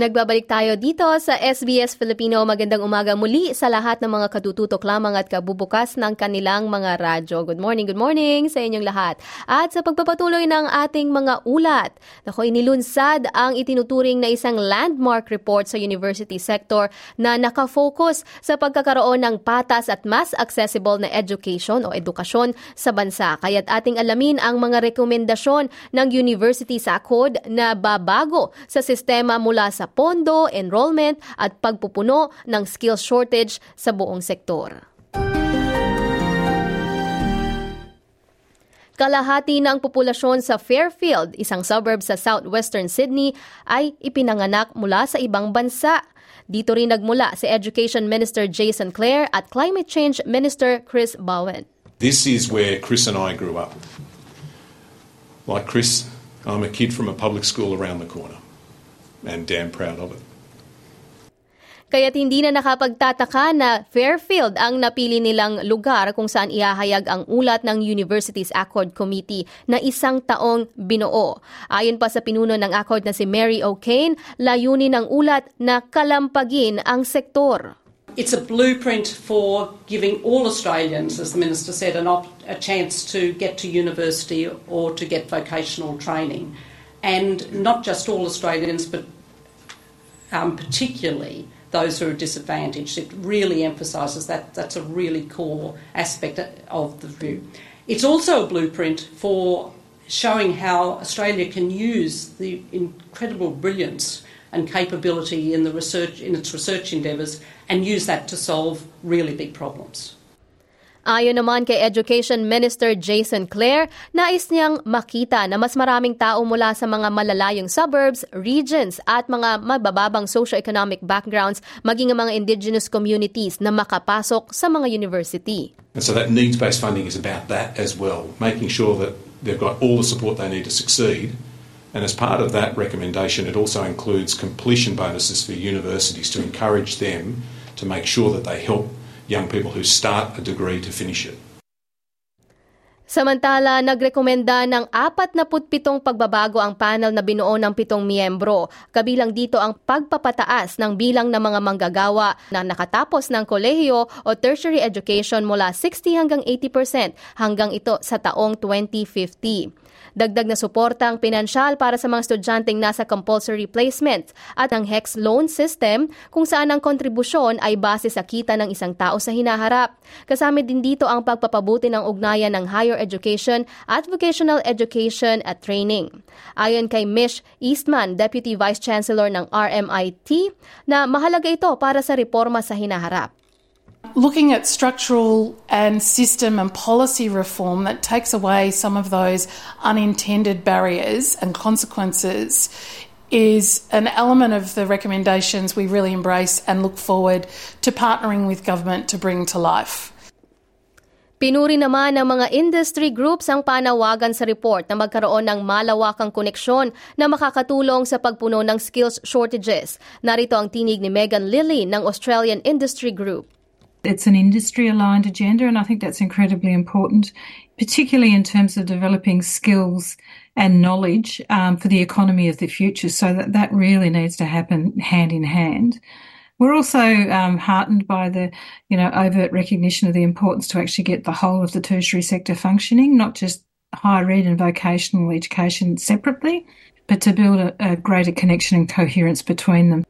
Nagbabalik tayo dito sa SBS Filipino. Magandang umaga muli sa lahat ng mga katututok lamang at kabubukas ng kanilang mga radyo. Good morning, good morning sa inyong lahat. At sa pagpapatuloy ng ating mga ulat, nako inilunsad ang itinuturing na isang landmark report sa university sector na nakafocus sa pagkakaroon ng patas at mas accessible na education o edukasyon sa bansa. Kaya't ating alamin ang mga rekomendasyon ng University Sakod na babago sa sistema mula sa pondo, enrollment at pagpupuno ng skills shortage sa buong sektor. Kalahati ng populasyon sa Fairfield, isang suburb sa southwestern Sydney, ay ipinanganak mula sa ibang bansa. Dito rin nagmula si Education Minister Jason Clare at Climate Change Minister Chris Bowen. This is where Chris and I grew up. Like Chris, I'm a kid from a public school around the corner and damn proud of it. Kaya't hindi na nakapagtataka na Fairfield ang napili nilang lugar kung saan ihahayag ang ulat ng Universities Accord Committee na isang taong binuo. Ayon pa sa pinuno ng Accord na si Mary O'Kane, layunin ng ulat na kalampagin ang sektor. It's a blueprint for giving all Australians, as the Minister said, an op- a chance to get to university or to get vocational training. And not just all Australians, but um, particularly those who are disadvantaged. It really emphasises that that's a really core aspect of the view. It's also a blueprint for showing how Australia can use the incredible brilliance and capability in the research in its research endeavours and use that to solve really big problems. Ayon naman kay Education Minister Jason Clare, nais niyang makita na mas maraming tao mula sa mga malalayong suburbs, regions at mga mabababang socio-economic backgrounds maging ang mga indigenous communities na makapasok sa mga university. And so that needs-based funding is about that as well, making sure that they've got all the support they need to succeed. And as part of that recommendation, it also includes completion bonuses for universities to encourage them to make sure that they help young people who start a degree to finish it. Samantala, nagrekomenda ng 47 pagbabago ang panel na binuo ng pitong miyembro. Kabilang dito ang pagpapataas ng bilang ng mga manggagawa na nakatapos ng kolehiyo o tertiary education mula 60 hanggang 80% hanggang ito sa taong 2050. Dagdag na suporta ang pinansyal para sa mga estudyanteng nasa compulsory placement at ang HEX loan system kung saan ang kontribusyon ay base sa kita ng isang tao sa hinaharap. Kasama din dito ang pagpapabuti ng ugnayan ng higher education at vocational education at training. Ayon kay Mish Eastman, Deputy Vice Chancellor ng RMIT, na mahalaga ito para sa reforma sa hinaharap. Looking at structural and system and policy reform that takes away some of those unintended barriers and consequences is an element of the recommendations we really embrace and look forward to partnering with government to bring to life. Pinuri naman ng mga industry groups ang panawagan sa report na magkaroon ng malawakang koneksyon na makakatulong sa pagpuno ng skills shortages. Narito ang tinig ni Megan Lilly ng Australian Industry Group. It's an industry aligned agenda, and I think that's incredibly important, particularly in terms of developing skills and knowledge um, for the economy of the future. So that, that really needs to happen hand in hand. We're also um, heartened by the, you know, overt recognition of the importance to actually get the whole of the tertiary sector functioning, not just higher ed and vocational education separately, but to build a, a greater connection and coherence between them.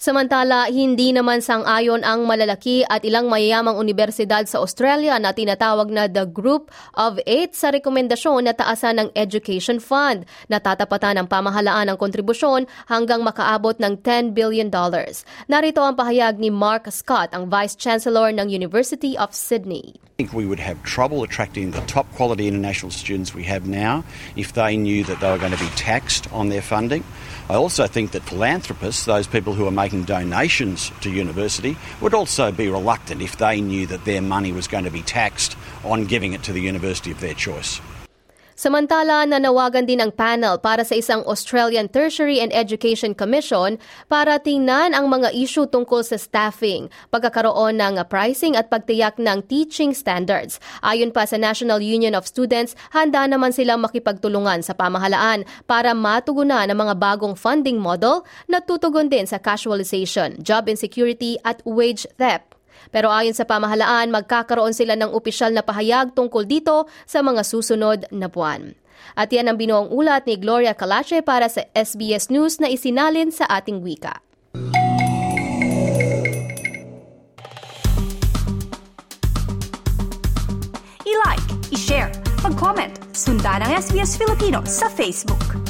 Samantala, hindi naman sang-ayon ang malalaki at ilang mayayamang universidad sa Australia na tinatawag na the Group of Eight sa rekomendasyon na taasan ng Education Fund na tatapatan ng pamahalaan ng kontribusyon hanggang makaabot ng $10 billion. Narito ang pahayag ni Mark Scott, ang Vice Chancellor ng University of Sydney. I think we would have trouble attracting the top quality international students we have now if they knew that they were going to be taxed on their funding. I also think that philanthropists, those people who are making donations to university, would also be reluctant if they knew that their money was going to be taxed on giving it to the university of their choice. Samantala, nanawagan din ang panel para sa isang Australian Tertiary and Education Commission para tingnan ang mga issue tungkol sa staffing, pagkakaroon ng pricing at pagtiyak ng teaching standards. Ayon pa sa National Union of Students, handa naman silang makipagtulungan sa pamahalaan para matugunan ang mga bagong funding model na tutugon din sa casualization, job insecurity at wage theft. Pero ayon sa pamahalaan, magkakaroon sila ng opisyal na pahayag tungkol dito sa mga susunod na buwan. At yan ang binuong ulat ni Gloria Calache para sa SBS News na isinalin sa ating wika. I-like, i-share, mag-comment, sundan ang SBS Filipino sa Facebook.